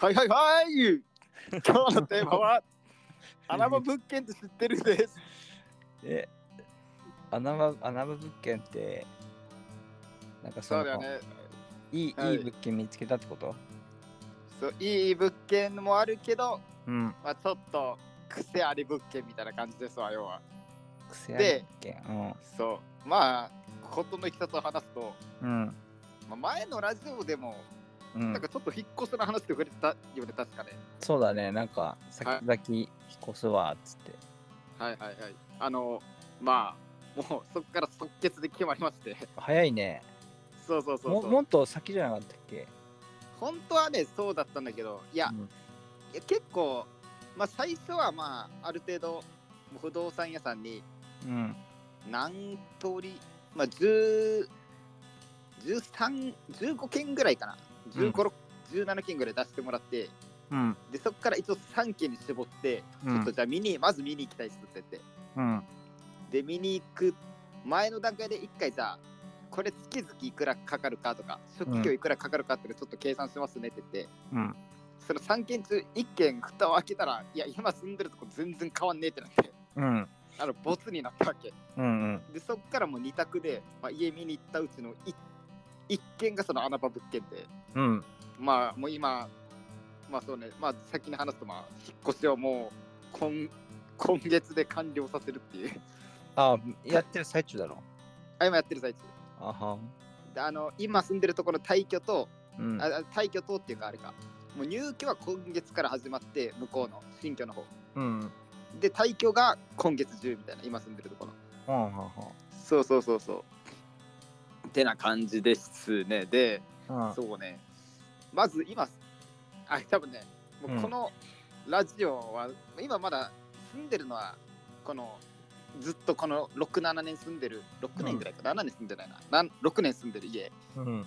はいはいはい今日のテーマは穴場物件って知ってるです。え、穴場穴場物件って、なんかそのそうだよね。いい、はいいい物件見つけたってこと？そういい物件もあるけど、うん。まあ、ちょっと癖あり物件みたいな感じですわ、要は。癖ある物件。そう。まあ、ことのいきさつを話すと、うん。うん。まあ、前のラジオでも、うんなんかちょっと引っ越しの話で触れたよね、確かね。そうだね、なんか、先々引っ越すわ、っつって。はいはいはい。あの、まあ、もうそこから即決で決まりまして。早いね。そうそうそうもそう。もっと先じゃなかったっけ？本当はね、そうだったんだけど、いや、うんいや結構、まあ、最初はまあある程度不動産屋さんにうん。何通り、まあ、10 13 15件ぐらいかな15、6 17件ぐらい出してもらってうん。でそこから一応3件に絞って、うんちょっとじゃあ見にまず見に行きたいっすって言ってうん。で見に行く前の段階で1回じゃあこれ月々いくらかかるかとか初期費用いくらかかるかってちょっと計算しますねって言って、うん。その3件中1件蓋を開けたらいや今住んでるとこ全然変わんねえってなってうん。あのボツになったわけうん。うん。でそっからもう2択で、まあ、家見に行ったうちの 1, 件がその穴場物件でうん。まあもう今まあそうねまあ先に話すとまあ引っ越しをもう今今月で完了させるっていうあ、やってる最中だろ。あ今やってる最中あは。であの今住んでるところの退去と、うん。ああ退去とっていうかあれかもう入居は今月から始まって向こうの新居の方うん。で退去が今月中みたいな今住んでるところそうそうそうそうってな感じですね。でんはん。そうね。まず今あ多分ねもうこのラジオは、今まだ住んでるのはこのずっとこの67年住んでる6年ぐらいか、7年住んでないな。なん6年住んでる家。うん。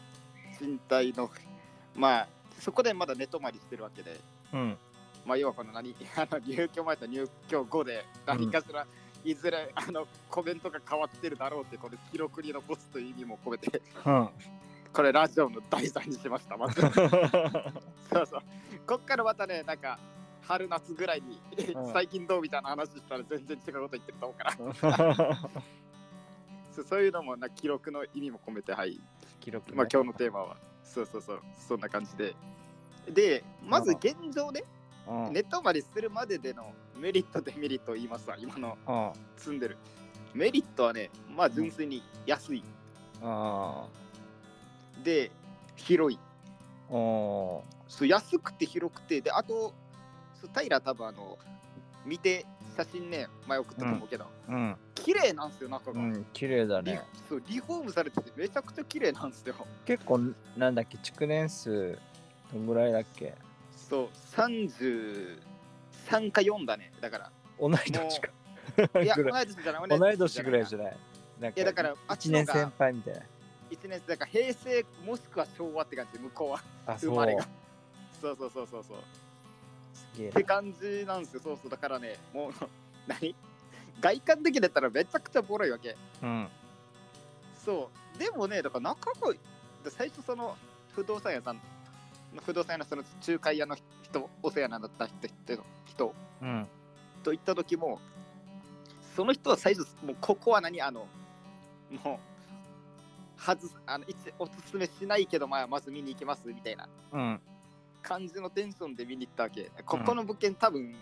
賃貸のまあそこでまだ寝泊まりしてるわけで。うん。まあ要はこの何あの入居前と入居後で何かしら、いずれあのコメントが変わってるだろうってこれ記録に残すという意味も込めてうん。これラジオの題材にしましたまず。そうそう。こっからまたねなんか春夏ぐらいに、うん。最近どうみたいな話したら全然違うこと言ってると思うから。そうそういうのもな記録の意味も込めてはい。記録ね。まあ今日のテーマは。そうそうそう。そんな感じで。でまず現状ね。うん。寝泊まりするまででのメリットデメリットを言いますわ今の。うん。住んでる。メリットはねまあ純粋に安い。あで広い。そう安くて広くてであとそう平多分あの見て写真ね前送ったと思うけど、うん。綺麗なんすよ中が、うん。綺麗だリね。そうリフォームされててめちゃくちゃ綺麗なんすよ。結構、なんだっけ、築年数、どんぐらいだっけ？そう33か4だね。だから。同い年か。いや 同い年じゃない。同い年ぐらいじゃゃない。なんいやだからあっち1年先輩みたいな。1年生だから平成もしくは昭和って感じ向こうは。あ、そう。生まれが。そうそうそうそうそう。すげえって感じなんですよ。そうそう。だからねもう 何？外観的だったらめちゃくちゃボロいわけ。な。うん。そう。でもねだから中が最初その不動産屋さん不動産屋のその仲介屋の人お世話になった人人人うん。と行った時もその人は最初もうここは何あのもう外すあの一おすすめしないけど、まあ、まず見に行きますみたいなうん。感じのテンションで見に行ったわけここの物件多分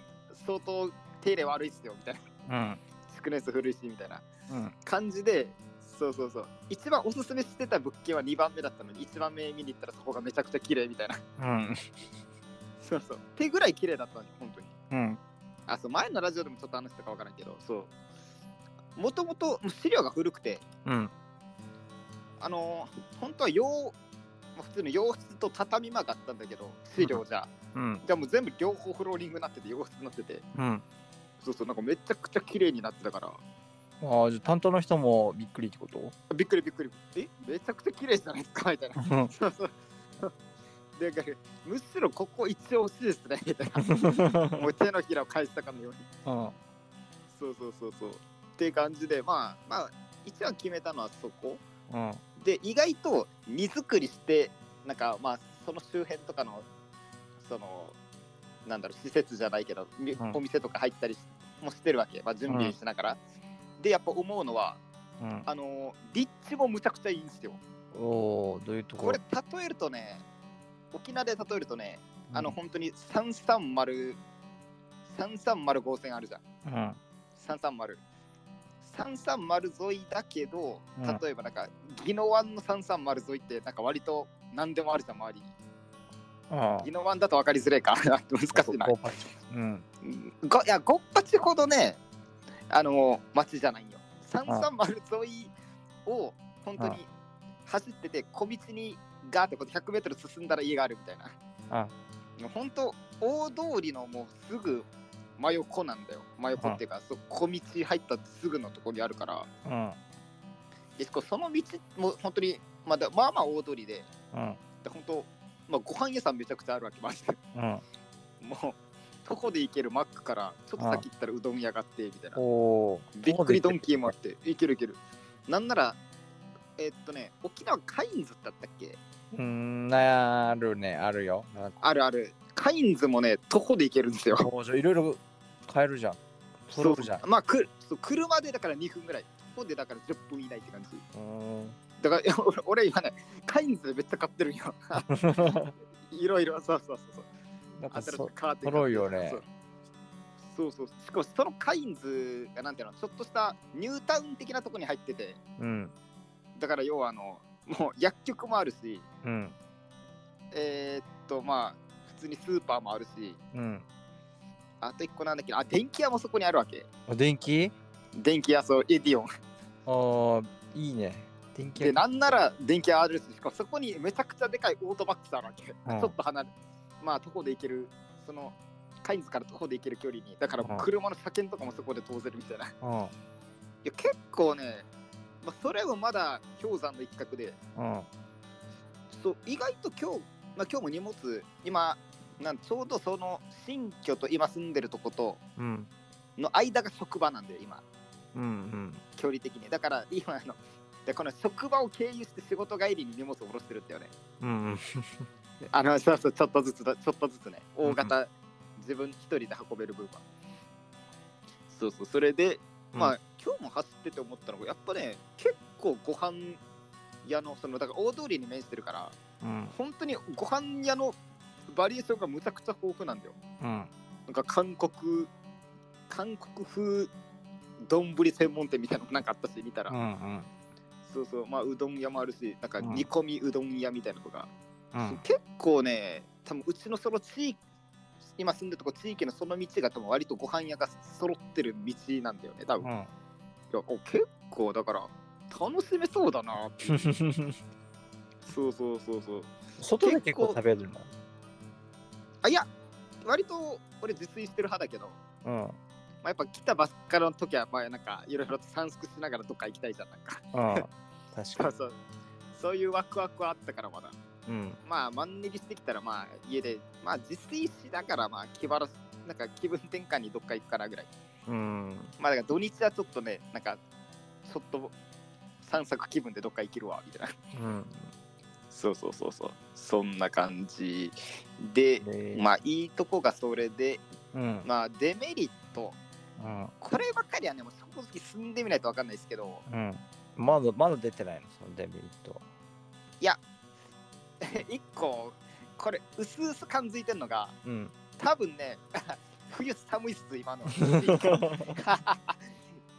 相当手入れ悪いっすよみたいなうん。築年数古いしみたいなうん。感じでそうそうそう一番おすすめしてた物件は2番目だったのに1番目見に行ったらそこがめちゃくちゃ綺麗みたいなうん。そうそう。手ぐらい綺麗だったのに本当に。うん。あそう前のラジオでもちょっと話したかわからんけどそう。もともと資料が古くて。うん。あのー本当は洋まあ普通の洋室と畳間があったんだけど資料じゃ、うん。じゃあもう全部両方フローリングになってて洋室になってて。うん。そうそうなんかめちゃくちゃ綺麗になってたから。ああ、じゃあ担当の人もびっくりってこと？びっくりびっくり。え？めちゃくちゃ綺麗じゃないですか？みたいな。うん。そうそうでむしろここ一応欲しいですね。みたいなもう手のひらを返したかのように。うん。そうそうそうそう。っていう感じでまあまあ一番決めたのはそこ。うん。で意外と荷造りしてなんかまあその周辺とかのそのなんだろう施設じゃないけど、みうん。お店とか入ったりしもしてるわけ、まあ、準備しながら、でやっぱ思うのはうん。あの立地もむちゃくちゃいいんですよ。おお、どういうとこ？ろこれ例えるとね沖縄で例えるとねあのうん本当に330 330号線あるじゃん。うん。330 330沿いだけどうん。例えばなんか宜野湾の330沿いってなんか割と何でもあるじゃん周りに。ああ。宜野湾だと分かりづらいか。難しい？なうん。ごいやごっぱちほどねあの街じゃないよ。330沿いを本当に走ってて小道にガーってこう 100m 進んだら家があるみたいな。あ。本当大通りのもうすぐ真横なんだよ。真横っていうか、そう小道入ったすぐのところにあるから。うん。でその道も本当にまあだまあまあ大通りで。うん。で本当まあご飯屋さんめちゃくちゃあるわけマジでうん。もう徒歩で行けるマックからちょっと先行ったらうどん屋があってみたいな。びっくりドンキーもあっていけるいける。なんならえーっとね沖縄カインズだったっけ？うん、なるね、あるよ。あるある。カインズもね徒歩で行けるんですよ。工場いろいろ買えるじゃん。揃うじゃん。まあくそう車でだから2分ぐらい。徒歩でだから10分以内って感じ。うん。だからいや 俺俺今ねカインズでめっちゃ買ってるんよ。いろいろ。そうそうそうそう。なんか新しそくカーテン揃うよね。そう。そうそう。しかもそのカインズがなんていうのちょっとしたニュータウン的なとこに入ってて。うん。だから要はあのもう薬局もあるしうん。えー、っとまあ普通にスーパーもあるしうん。あと一個なんだっけあ電気屋もそこにあるわけお電気？電気屋そうエディオンああ、いいね。電気でなんなら電気屋あるししかもそこにめちゃくちゃでかいオートバックスあるわけ、うんちょっと離れまあ徒歩で行けるそのカインズから徒歩で行ける距離にだからうん車の車検とかもそこで通せるみたいないうん。や結構ね、まあ、それもまだ氷山の一角でうん。そう意外と今日、まあ、今日も荷物今なんちょうどその新居と今住んでるとことうん。の間が職場なんで今うん。うん。距離的にだから今あのでこの職場を経由して仕事帰りに荷物を下ろしてるってよねうん。あのそうそうちょっとずつだちょっとずつね大型、自分一人で運べる分はそうそうそれで、まあ今日も走ってて思ったのがやっぱね結構ご飯屋のそのだから大通りに面してるからうん。本当にご飯屋のバリエーションがむちゃくちゃ豊富なんだようん。なんか韓国韓国風丼専門店みたいなのもなんかあったし見たら、うん。うん。そうそうまあうどん屋もあるしなんかうん煮込みうどん屋みたいなのとか、うん。結構ね多分うちのその地域今住んでるとこ地域のその道が多分割とご飯屋が揃ってる道なんだよね多分、いやお結構だから楽しめそうだなっていう そうそうそうそう外で結構食べるの？あいや割と俺自炊してる派だけどうん。まあ、やっぱ来たばっかの時は、まあ、なんかいろいろ散策しながらどっか行きたいじゃん、なんか。うん。確かそうそう。そういうワクワクはあったから、まだ。に。うん。まあ、マンネリしてきたら、まあ、家で、まあ、自炊しながら、まあ、気晴らす、なんか気分転換にどっか行くかなぐらい。うん。まあ、だから土日はちょっとね、なんか、ちょっと散策気分でどっか行けるわ、みたいな。うん。そうそうそうそう。そんな感じで、で、まあ、いいとこがそれで、うん。まあ、デメリット、うん。こればっかりはね、もう正直住んでみないと分かんないですけど、うん。まだ、まだ出てないの、そのデメリット。一個これ薄々感づいてんのがうん。多分ね 冬寒いっす今の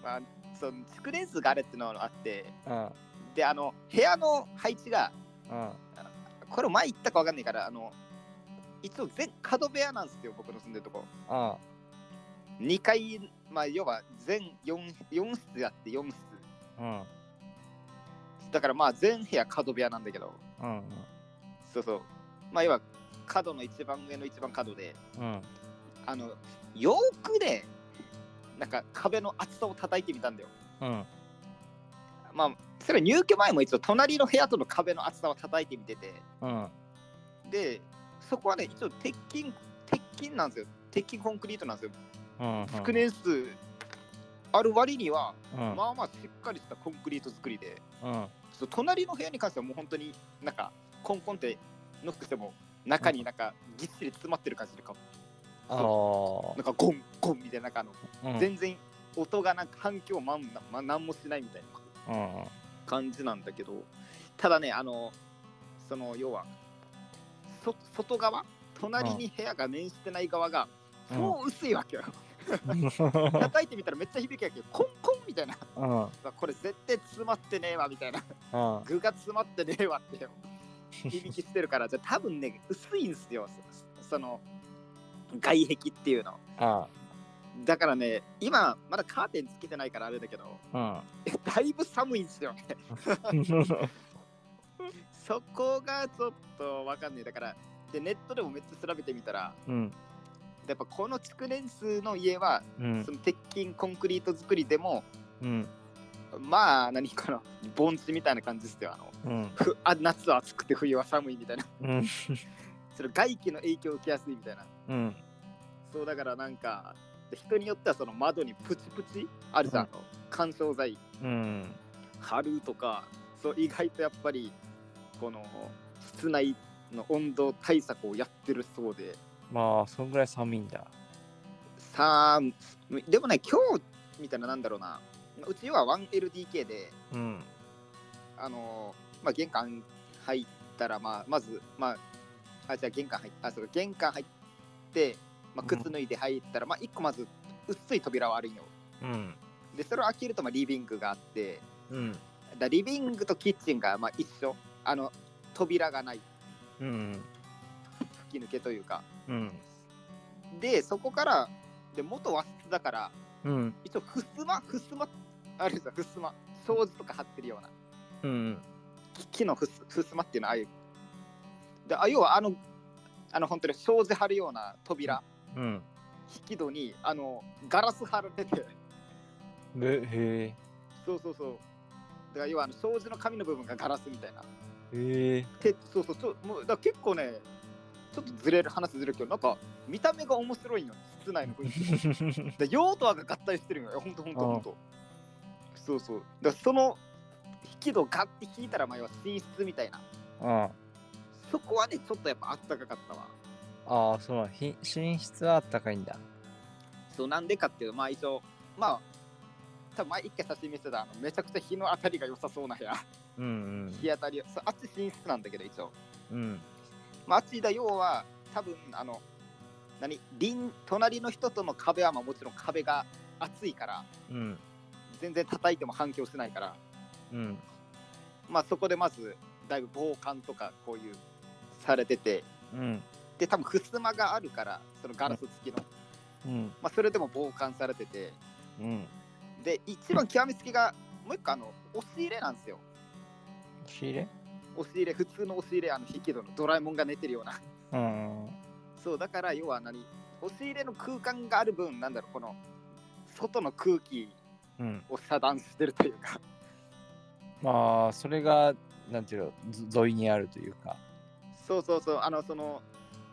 まあその築年数があれってのがあってうん。であの部屋の配置がうん。これ前言ったかわかんないからあの一応全角部屋なんですよ僕の住んでるとこあ2階まあ要は全 4, 4室あって4室うん。だからまあ全部屋角部屋なんだけどうん。そうそうまあ要は角の一番上の一番角でうん。あのよーくねなんか壁の厚さを叩いてみたんだようん。まあそれ入居前も一応隣の部屋との壁の厚さを叩いてみててうん。でそこはね一応鉄筋鉄筋なんですよ鉄筋コンクリートなんですようん。築年数ある割には、うん。まあまあしっかりしたコンクリート作りでうん。隣の部屋に関してはもう本当になんかコンコンってノックしても中になんかぎっしり詰まってる感じでかあなんかゴンゴンみたいななんかあの、あ。うん全然音がなんか反響まんま、ま、何もしないみたいなうん。感じなんだけどただねあのその要はそ外側？隣に部屋が面してない側がうんそう薄いわけよ、叩いてみたらめっちゃ響きやけどコンコンみたいなうん。これ絶対詰まってねえわみたいなうん。具が詰まってねえわって響きしてるからじゃあ多分ね薄いんすよそその外壁っていうのあだからね今まだカーテンつけてないからあれだけどあ。だいぶ寒いんすよねうん。そこがちょっとわかんないだからでネットでもめっちゃ調べてみたらうん。やっぱこの築年数の家はうんそ。の鉄筋コンクリート作りでもうん。まあ何かな盆地みたいな感じですよあのうん。ふあ夏は暑くて冬は寒いみたいなうん。それ外気の影響を受けやすいみたいなうん。そうだからなんかで人によってはその窓にプチプチあるじゃん、うんあの干渉剤うん。貼るとかそう意外とやっぱりこの室内の温度対策をやってるそうでまあ、そんぐらい寒いんだ。さあでもね今日みたいななんだろうなうちは 1LDK でうん。あのまあ玄関入ったらまあまずまああじゃあ玄関入っあそうか玄関入って、まあ、靴脱いで入ったら、まあ一個まず薄い扉はあるんようん。でそれを開けるとまあリビングがあってうん。だリビングとキッチンがまあ一緒あの扉がないうん。吹き抜けというかうん。でそこからで元和室だからうん。一応ふすまふすまあるじゃんふすま障子とか貼ってるようなうん。木木のふすふすまっていうのはああいうであ要はあのあの本当に障子貼るような扉。うん。引き戸にあのガラス貼られて。てえ、へそうそうそう。だから要はあの障子の紙の部分がガラスみたいな。え。へてそうそうちょもうだ結構ねちょっとずれる話ずれるけどなんか見た目が面白いんよ。室内の雰囲気え。で用途は合体してるんよ。ほんとほんとほんとそうそう。だその引き戸ガッて引いたらまあ要は寝室みたいな。あそこはねちょっとやっぱあったかかったわあ。ああ、そう。ひ寝室はあったかいんだ。そうなんでかっていうとまあ一応まあ多分前一回写真見せたあのめちゃくちゃ日の当たりが良さそうな部屋うん日当たりそうあっち寝室なんだけど一応うん。うん。まあ、あっちだ要は多分あの何隣隣の人との壁はまあもちろん壁が厚いからうん。全然叩いても反響しないからうん。まあそこでまずだいぶ防寒とかこういうされててうん。で多分襖があるからそのガラス付きの、うん。まあそれでも防寒されててうん。で一番極めつきがもう一個あの押し入れなんですよ仕入れ？押し入れ普通の押し入れあの引き戸のドラえもんが寝てるようなうん。そうだから要は何？押し入れの空間がある分なんだろうこの外の空気うん。を遮断してるというかまあ、それが、なんていうの、ぞ沿いにあるというか。そうそうそう。あのその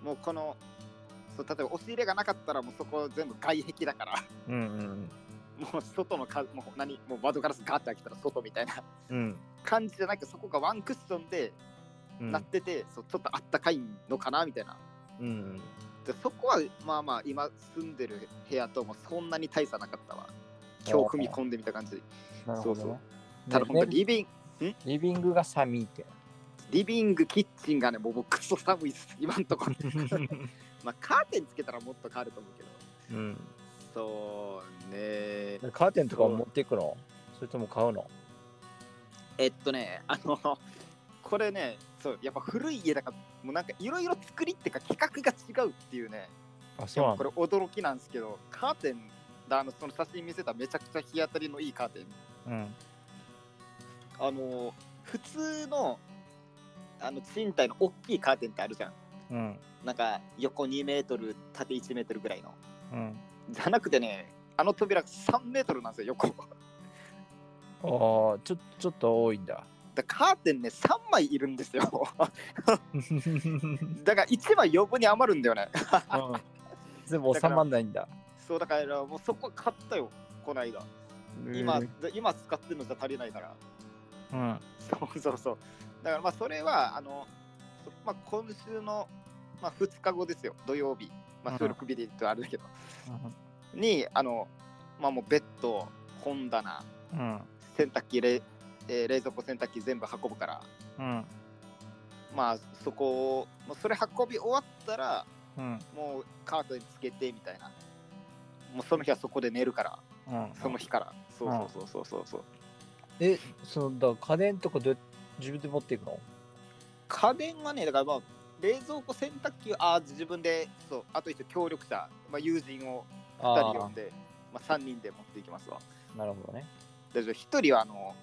もうこのそう例えば押し入れがなかったらもうそこ全部外壁だから。うんうんもう外のかもう何もう窓ガラスガーって開けたら外みたいな。うん。感じじゃなくそこがワンクッションでうん。なってて、そうちょっとあったかいのかなみたいな。うん。でそこはまあまあ今住んでる部屋ともそんなに大差なかったわ。今日踏み込んでみた感じ。なるほど、ね。ただ本当ねリビングリビングが寒いって。リビングキッチンがねもうクソ寒いっす。今んとこ まあカーテンつけたらもっと変わると思うけど。うん。そうね。カーテンとかを持っていくの？それとも買うの？えっとねあのこれねそうやっぱ古い家だからもうなんかいろいろ作りっていうか企画が違うっていうね。あ、そうなんこれ驚きなんですけどカーテンだあのその写真見せためちゃくちゃ日当たりのいいカーテン。うん。あの普通のあの賃貸の大きいカーテンってあるじゃんうん。なんか横2メートル縦1メートルぐらいのうん。じゃなくてねあの扉3メートルなんですよ横ああ、ちょちょっと多いんだ。だカーテンね3枚いるんですよ だから1枚余分に余るんだよねうん全部収まんないんだ。そうだからもうそこ買ったよこの間今今使ってるのじゃ足りないからうん。そうそうそうだからまあそれはあの、そまあ、今週のまあ、2日後ですよ、土曜日、まあ、うん収録日で言うとあれだけど、に、あの、まあもうベッド、本棚、うん。洗濯機、冷えー冷蔵庫、洗濯機全部運ぶから、うん。まあそこを、まあ、それ運び終わったら、うん。もうカートにつけてみたいな。もうその日はそこで寝るから、うん。その日から。そうそうそうそうそうそう。え、その、だ家電とかどうや自分で持っていくの？家電はね、だからまあ、冷蔵庫、洗濯機はあー自分で、そう、あと一応協力者、まあ、友人を2あ人呼んで、まあ、3人で持っていきますわ。あ、なるほどね。だけど1人はあの、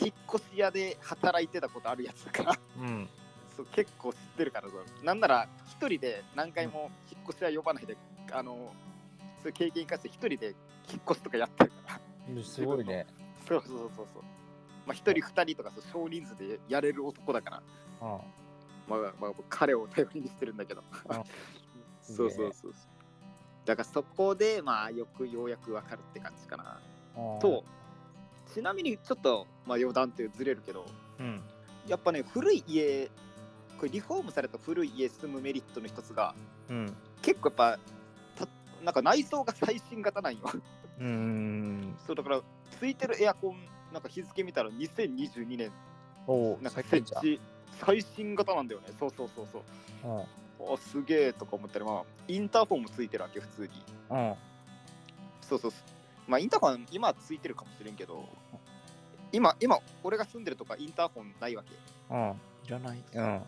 引っ越し屋で働いてたことあるやつだから、うん。そう結構知ってるからそうなんなら1人で何回も引っ越し屋呼ばないで、あの、そういう経験生かして1人で引っ越しとかやってるから。すごいね。そうそうそうそう。まあ、1人、2人とかそう少人数でやれる男だから。うん。まあ、まあ、彼を頼りにしてるんだけどあ。そうそうそうそう。だからそこで、まあ、よくようやくわかるって感じかな。うんと、ちなみにちょっと、まあ、余談ってずれるけど、うん。やっぱね、古い家、これリフォームされた古い家住むメリットの一つが、うん。結構やっぱ、たなんか内装が最新型なんよ。うん。そうだから、ついてるエアコン、なんか日付見たら2022年、おお、なんか。設置、最新型なんだよね。そうそうそうそう。うん。あすげえとか思ったら、まあ、インターフォンもついてるわけ、普通に。うん。そうそうそう。まあ、インターフォン、今はついてるかもしれんけど、今、今、俺が住んでるとかインターフォンないわけ。うん。いらない。うん。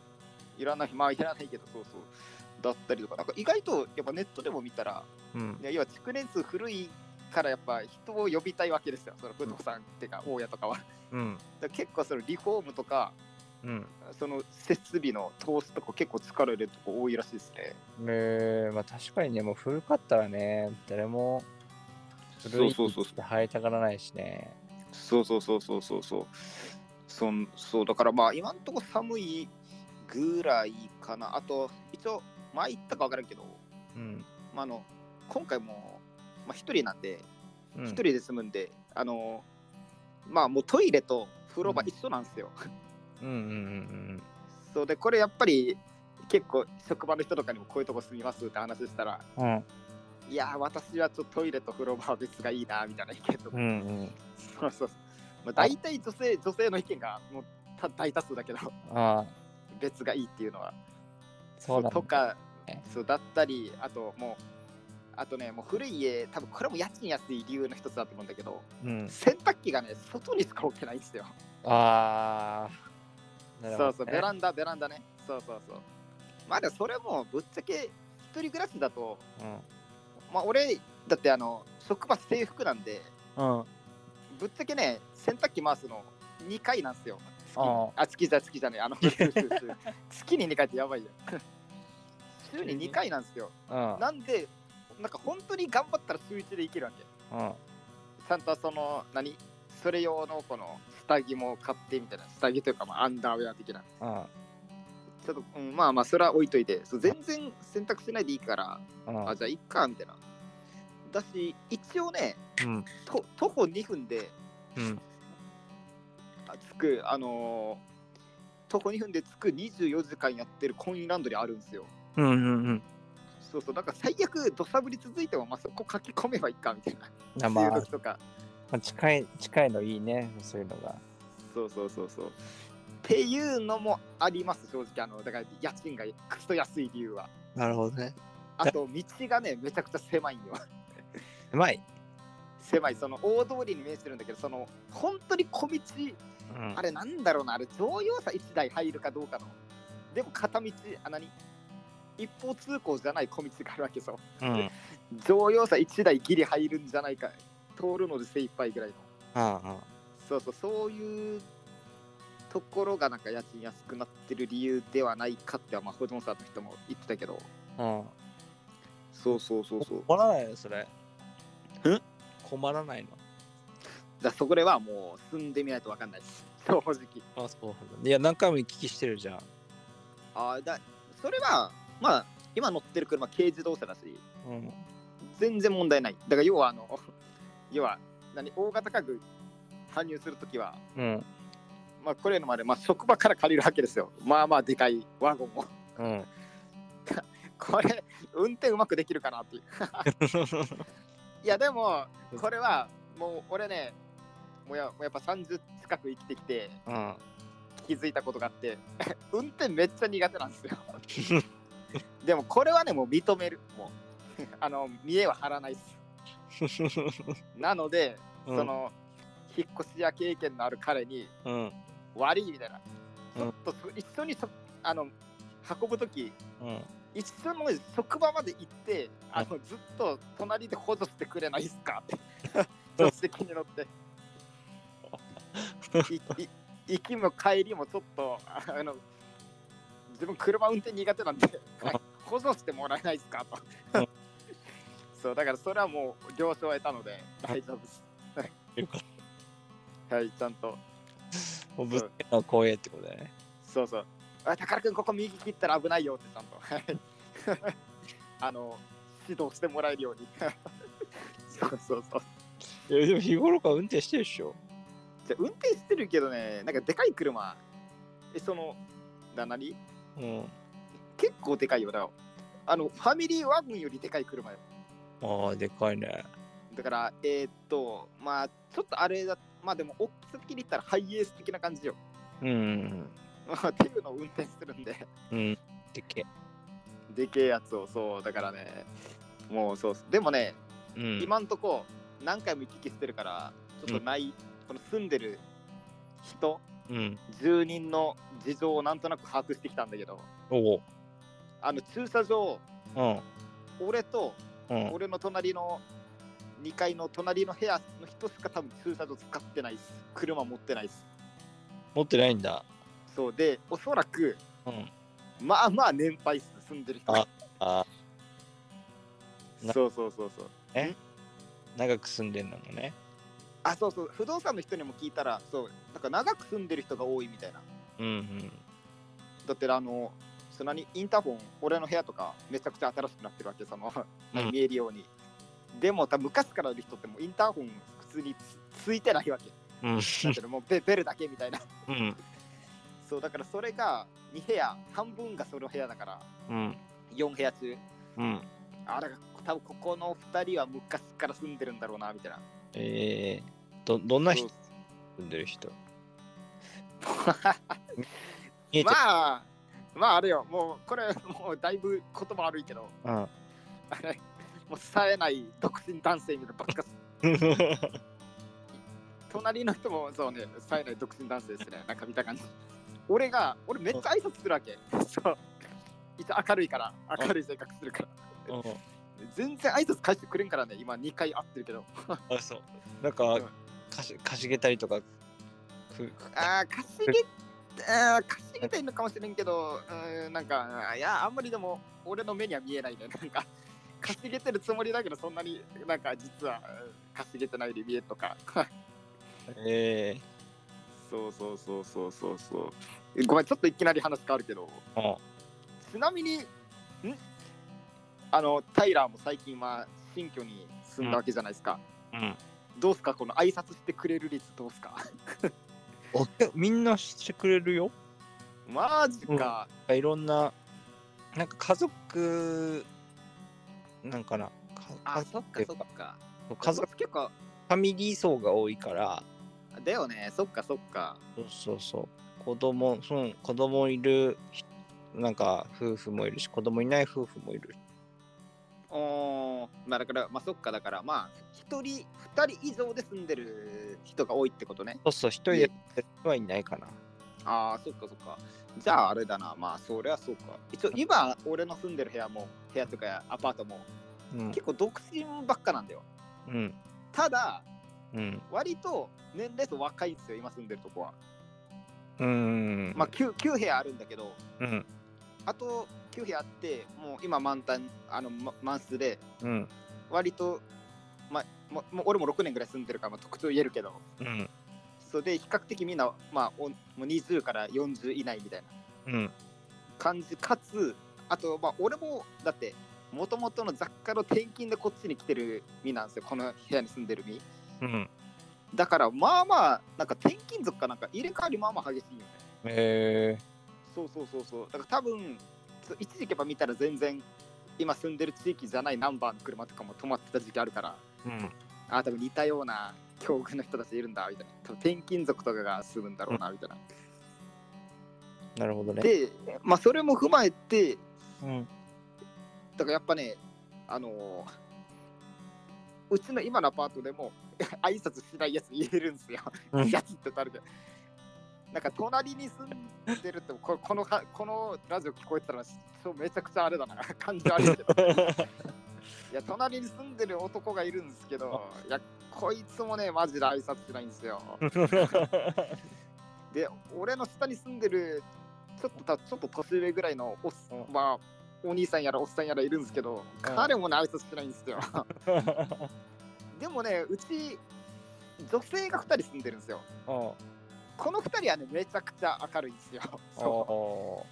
いらない、まあ、いらないけど、そうそう。だったりとか、なんか意外と、やっぱネットでも見たら、うんい。や要は築年数古いから、やっぱ人を呼びたいわけですよ、その不動産っていうか、大家とかは。うん。ら結構、そのリフォームとか、うん。その設備の投資とか結構力入れるとこ多いらしいですね。えー、まあ確かにね、もう古かったらね、誰も古いそうそうそうって入りたがらないしね。そうそうそうそうそうそう。そんそうだからまあ今んとこ寒いぐらいかな。あと一応前言ったか分からんけど、うん。まあ、あの今回もまあ一人なんでうん一人で住むんで、あのまあもうトイレと風呂場一緒なんですよ。うんうんうんそうでこれやっぱり結構職場の人とかにもこういうとこ住みますって話したら、うん。うんいやー私はちょっとトイレと風呂場は別がいいなみたいな意見とか、うんうん。そうそう。まあ、大体女性女性の意見がもうた大多数だけど。別がいいっていうのは。そうなんだとかね、そうだったり、あともう、あとね、もう古い家、多分これも家賃安い理由の一つだと思うんだけど、うん。洗濯機がね、外にしか置けないんですよ。ああ。ねそうそう、ベランダ、ベランダね。そうそうそう。まあでもそれもぶっちゃけ一人暮らしだと、まあ俺、だってあの、職場制服なんで、うん。うん。ぶっちゃけね、洗濯機回すの2回なんですよ。ああ、月じゃ月じゃねえ、あの、月に2回ってやばいよ。週に2回なんですよ。うん。なんで、なんか本当に頑張ったら週1でいけるわけ。うん。ちゃんとその、何？それ用のこの下着も買ってみたいな、下着というか、まあ、アンダーウェア的な。うん。ちょっと、うん、まあまあ、それは置いといて、そう全然選択しないでいいから、うん。あ、じゃあいっか、みたいな。だし、一応ね、うん。と徒歩2分でうん。あ着く、あのー徒歩2分で着く24時間やってるコインランドリーあるんですよ。うん。うん。うん。そうそう、だから最悪、土砂降り続いても、まあ、そこ書き込めばいいか、みたいな。あ まあ収録とか。まあ、近い、近いのいいね、そういうのが。そうそうそうそう。っていうのもあります、正直。あの、だから家賃がクソ安い理由は。なるほどね。あと、道がね、めちゃくちゃ狭いんよ。うまい？狭い、その大通りに面してるんだけど、その、本当に小道、うんあれなんだろうな、あれ乗用車1台入るかどうかの。でも片道、あ、何？一方通行じゃない小道があるわけさ。うん。乗用車1台ギリ入るんじゃないか。通るので精一杯ぐらいの。ああ。そうそう、そういうところがなんか家賃安くなってる理由ではないかっては、まあ、不動産の人も言ってたけど、うん。そうそうそうそう。困らないのそれ。ん困らないのだそこではもう住んでみないと分かんないです。正直。あ、そう。いや、何回も行き来してるじゃん。ああ、だそれは、まあ、今乗ってる車、軽自動車だし、うん。全然問題ない。だから要は、あの、要は、何、大型家具搬入するときは、うん。まあ、これのまで、まあ、職場から借りるわけですよ。まあまあ、でかいワゴンを。うん。これ運転うまくできるかなっていう いやでもこれはもう俺ねもうやもうやっぱ30近く生きてきてうん。気づいたことがあって運転めっちゃ苦手なんですよでもこれはねもう認める。もう。あの見栄は張らないっす。なので、うん。その引っ越し屋経験のある彼にうん。悪いみたいな。ちうん。ょっとそ一緒にそあの運ぶ時うん。一緒の職場まで行ってあのずっと隣で補助してくれないっすか？っ て助手席に乗って。行きも帰りもちょっとあの自分車運転苦手なんで補助してもらえないっすかと。うん。そうだからそれはもう了承を得たので大丈夫です。はい。ちゃんと。もうぶつけるのは光栄ってことだよね。そうそう。あ宝くんここ右切ったら危ないよってちゃんと。はい。あの指導してもらえるように。そうそうそう。いや、でも日頃から運転してるでしょ。じゃあ運転してるけどね、なんかでかい車、え、その、な、なにうん。結構でかいよ。だからあの、ファミリーワゴンよりでかい車よ。ああ、でかいね。だから、えーっと、まあ、ちょっとあれだ、まあでも、大きさ的に言ったらハイエース的な感じよ。うん。まあっていうのを運転するんで、うん。でけでけえやつを、そう、だからね、もうそう。でもね、え。うん。今んとこ、何回も行き来してるから、ちょっとない、この住んでる人、うん。住人の事情をなんとなく把握してきたんだけど。あの駐車場、うん。俺とうん。俺の隣の2階の隣の部屋の人しか多分駐車場使ってないっす。車持ってないっす。持ってないんだ。そうで、おそらく、うん。まあまあ年配住んでる人。ああなそうそうそうそう。長く住んでんのもね。あ、そうそう、不動産の人にも聞いたら、そう、なんか長く住んでる人が多いみたいな。うんうん。だってあの、そんなにインターホン、俺の部屋とかめちゃくちゃ新しくなってるわけ、その、うん見えるように。でも、多分昔からいる人ってもうインターホン普通につついてないわけ。うん。だけどもうベベルだけみたいな。うん。そうだからそれが2部屋半分がその部屋だからうん。4部屋中うん。あだから多分ここの2人は昔から住んでるんだろうなみたいなええど、どんな人？住んでる人。まあまああれよ。もうこれもうだいぶ言葉悪いけど。うん。あ れもう冴えない独身男性みたいなばっかす。隣の人もそうね。冴えない独身男性ですね。なんか見た感じ。俺が俺めっちゃ挨拶するわけ。そう。一応明るいから。明るい性格するから。うん。全然挨拶返してくれんからね。今2回会ってるけど。あ、そう。なんかうん、かし、かしげたりとか。くあー稼げあー稼げてるのかもしれんけど、うーん、なんか、いや、あんまりでも、俺の目には見えないね。なんか、稼げてるつもりだけど、そんなになんか、実は、うん稼げてないように見えるとか。ええそうそうそうそうそうそう。ごめん、ちょっといきなり話変わるけど、あちなみに、ん？あの、タイラーも最近は新居に住んだわけじゃないですか。うん。どうすか、この挨拶してくれる率どうすか？おみんなしてくれるよ。マジか。いろんな、なんか家族、なんかな？かあ、家そっかそっか。家族、結構、ファミリー層が多いから、だよね、そっかそっか。そうそうそう。子供、その子供いるひ、なんか夫婦もいるし、子供いない夫婦もいる。おーまあだから、まあそっかだから、まあ、一人、二人以上で住んでる人が多いってことね。そうそう、一人でやってる人はいないかな。ああ、そっかそっか。じゃああれだな、まあそりゃそうか。一応今、俺の住んでる部屋も、部屋とかアパートも、うん。結構独身ばっかなんだよ。うん。ただ、うん。割と年齢層若いんですよ、今住んでるとこは。うん。まあ 9, 9部屋あるんだけど、うん。あと9部屋あって、もう今満タン、あの、ま満室で、うん。割と、まあ、ももう俺も6年ぐらい住んでるから、まあ、特徴言えるけど、うん。それで比較的みんな、まあ、おもう20から40以内みたいなうん。感じ、かつ、あと、まあ、俺も、だって、もともとの雑貨の転勤でこっちに来てる身なんですよ、この部屋に住んでる身。うん。だから、まあまあ、なんか転勤族かなんか入れ替わりまあまあ激しいよね。えそうそうそうそう。だから多分、つ一時期やっぱ見たら全然今住んでる地域じゃないナンバーの車とかも止まってた時期あるから、うん。あ、多分似たような境遇の人たちいるんだ、みたいな。多分転勤族とかが住むんだろうな、みたいな。なるほどね。で、まあ、それも踏まえて、うん。だからやっぱね、あのーうちの今のアパートでも 挨拶しないやついるんですよ。うん やつって言ったらあれで。なんか隣に住んでるってここのかこのラジオ聞こえてたらそうめちゃくちゃあれだな。感じ悪いけどいや隣に住んでる男がいるんですけど いやこいつもねマジで挨拶しないんですよ。で俺の下に住んでるちょっとたちょっと年上ぐらいのおっうん。まあお兄さんやらおっさんやらいるんですけど彼もね挨拶しないんですよ。でもねうち女性が2人住んでるんですよ。うんこの2人はねめちゃくちゃ明るいんですよ。そお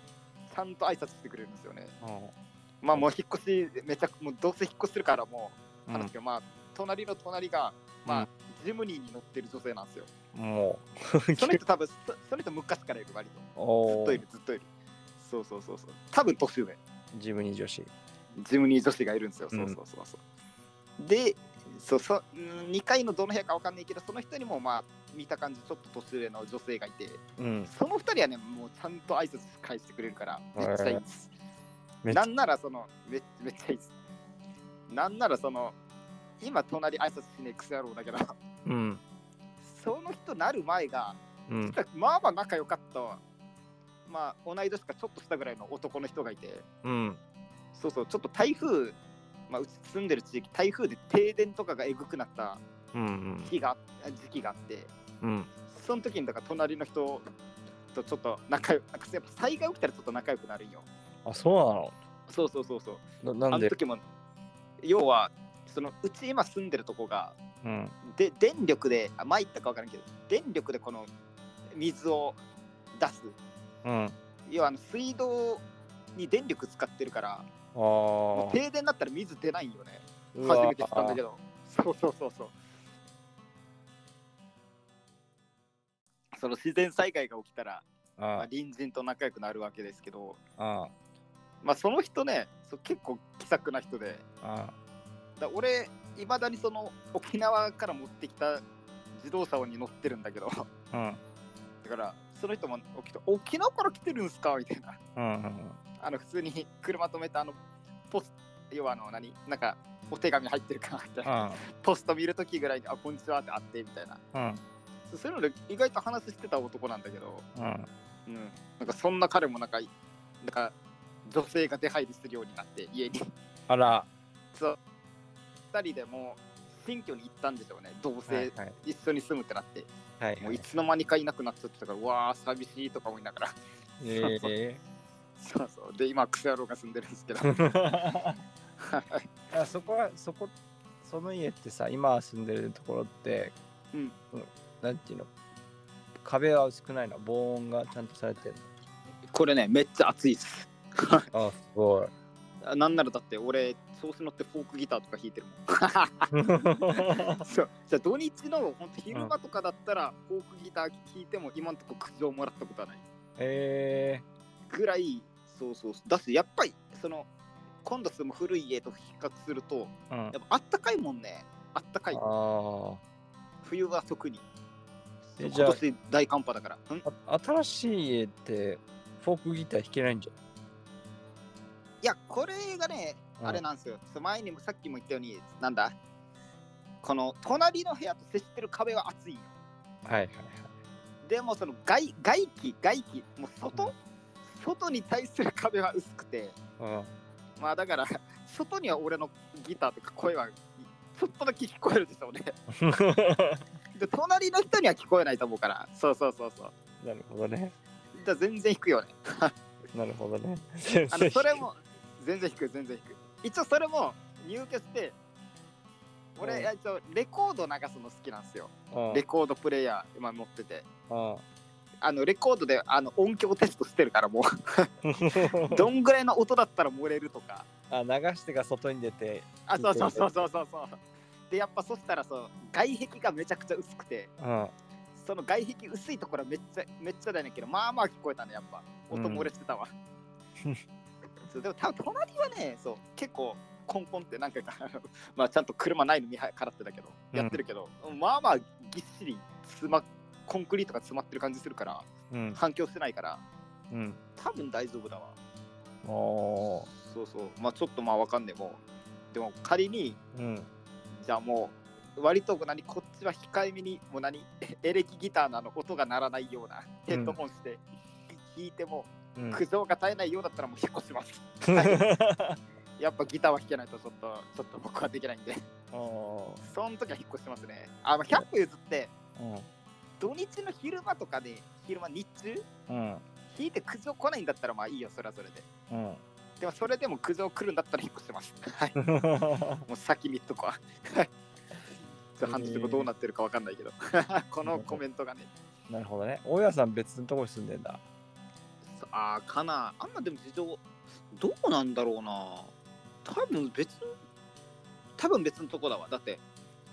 う。ちゃんと挨拶してくれるんですよね。ーまあもう引っ越しめちゃくもうどうせ引っ越してるからもううん。話すけど、まあ隣の隣がまあ、うん。ジムニーに乗ってる女性なんですよ。も その人多分そその人昔からいる割とう、ずっといるずっといる。そうそうそうそう。多分年上。ジムニー女子。ジムニー女子がいるんですよ。うん。そうそうそうそう。で、そうそう2階のどの部屋かわかんないけど、その人にもまあ見た感じちょっと年上の女性がいて、うん。その2人はね、もうちゃんと挨拶返してくれるから、めっちゃいいです。めっちゃなんならそのめ、めっちゃいいです。なんならその、今隣挨拶しねえクソ野郎だけど、うん。その人なる前が、うん。まあまあ仲良かった、まあ同い年かちょっとしたぐらいの男の人がいて、うん。そうそう、ちょっと台風、まあ、うち住んでる地域、台風で停電とかがえぐくなったうん。日が時期があって、うん。その時にだから隣の人とちょっと仲良く、なんかやっぱ災害起きたらちょっと仲良くなるんよ。あ、そうなの？そうそうそうそう。ななんで？あの時も、要は、そのうち今住んでるとこが、うん。で電力で、あ前言ったか分からんけど、電力でこの水を出す。うん。要はあの水道に電力使ってるから。停電になったら水出ないんよね。初めて知ったんだけど。そうそうそうそう。その自然災害が起きたら、まあ、あ隣人と仲良くなるわけですけど、あ。まあ、その人ねそう結構気さくな人であだ俺いまだにその沖縄から持ってきた自動車に乗ってるんだけど。うん。からその人も起きて沖縄から来てるんすか？みたいなうん。あの普通に車止めてあのポス要はあの何？なんかお手紙入ってるかなみたいなあポスト見るときぐらいに、あ、こんにちはって会ってみたいな。あ。うん。そういうので意外と話してた男なんだけど、うん。うん。なんかそんな彼もなんか、なんか女性が出入りするようになって、家に。あら。そう。二人でもう新居に行ったんでしょうね。同はい棲、はい。一緒に住むってなって。はいもういつの間にかいなくなっちゃってたから、うわー、寂しいとか思いながら。ええ そうそう。で、今、クソ野郎が住んでるんですけど。あそこはそこその家ってさ今住んでるところって、うんなんていうの？壁は薄くないの防音がちゃんとされてるこれね、めっちゃ暑いっす。の あすごい。なんならだって俺、調子乗ってフォークギターとか弾いてるもん。そう。じゃあ土日の本当昼間とかだったら、フォークギター弾いても今んとこ苦情もらったことはない。えぐらいそうそうだしやっぱりその今度住む古い家と比較するとー、うん。やっぱあったかいもんね。あったかい。あ冬は特にえじゃあ今年大寒波だから。新しい家ってフォークギター弾けないんじやこれがねゃん。あれなんですよ、そう前にもさっきも言ったようになんだ？この隣の部屋と接してる壁は厚いよ。はいはいでもその外外気外気もう外、外に対する壁は薄くて。はいまあだから外には俺のギターとか声はちょっとだけ聞こえるでしょうね うんで隣の人には聞こえないと思うから。そうそうそうそう。なるほどね。じゃあ全然弾くよね。なるほどね。あのそれも全然弾く。全然弾く一応それも入居して俺、うん。一応レコード流すの好きなんですよ。うん。レコードプレイヤー今持ってて。うん。あのレコードであの音響テストしてるからもう。どんぐらいの音だったら漏れるとか。あ流してが外に出てあそうそうそうそうそうそうでやっぱそしたらそう外壁がめちゃくちゃ薄くてうんその外壁薄いところはめっちゃめっちゃだねんけどまあまあ聞こえたねやっぱ音漏れしてたわ、そうでも多分隣はね、そう結構コンコンって何回かまあちゃんと車ないの見払ってたけど、うんやってるけど、まあまあぎっしり詰まコンクリートが詰まってる感じするからうん。反響してないからうん。多分大丈夫だわ。おー。そうそうまあちょっとまあわかんねえもうでも仮にうん。じゃあもう割と何こっちは控えめにもう何 エレキギターのあの音が鳴らないようなヘッドホンして弾いてもうん。苦情が絶えないようだったらもう引っ越します。やっぱギターは弾けないとちょっとちょっと僕はできないんで。その時は引っ越しますね。あ、まあ、100歩譲ってうん。土日の昼間とかで昼間日中？うん。弾いて苦情来ないんだったらまあいいよそれはそれで。うん。でもそれでも苦情来るんだったら引っ越します。はい。もう先見っとこは。半日後どうなってるかわかんないけど。このコメントがね。なるほどね。大家さん別のとこに住んでんだ。そあーかな。あんまでも事情どうなんだろうな。多分別多分別のとこだわ。だって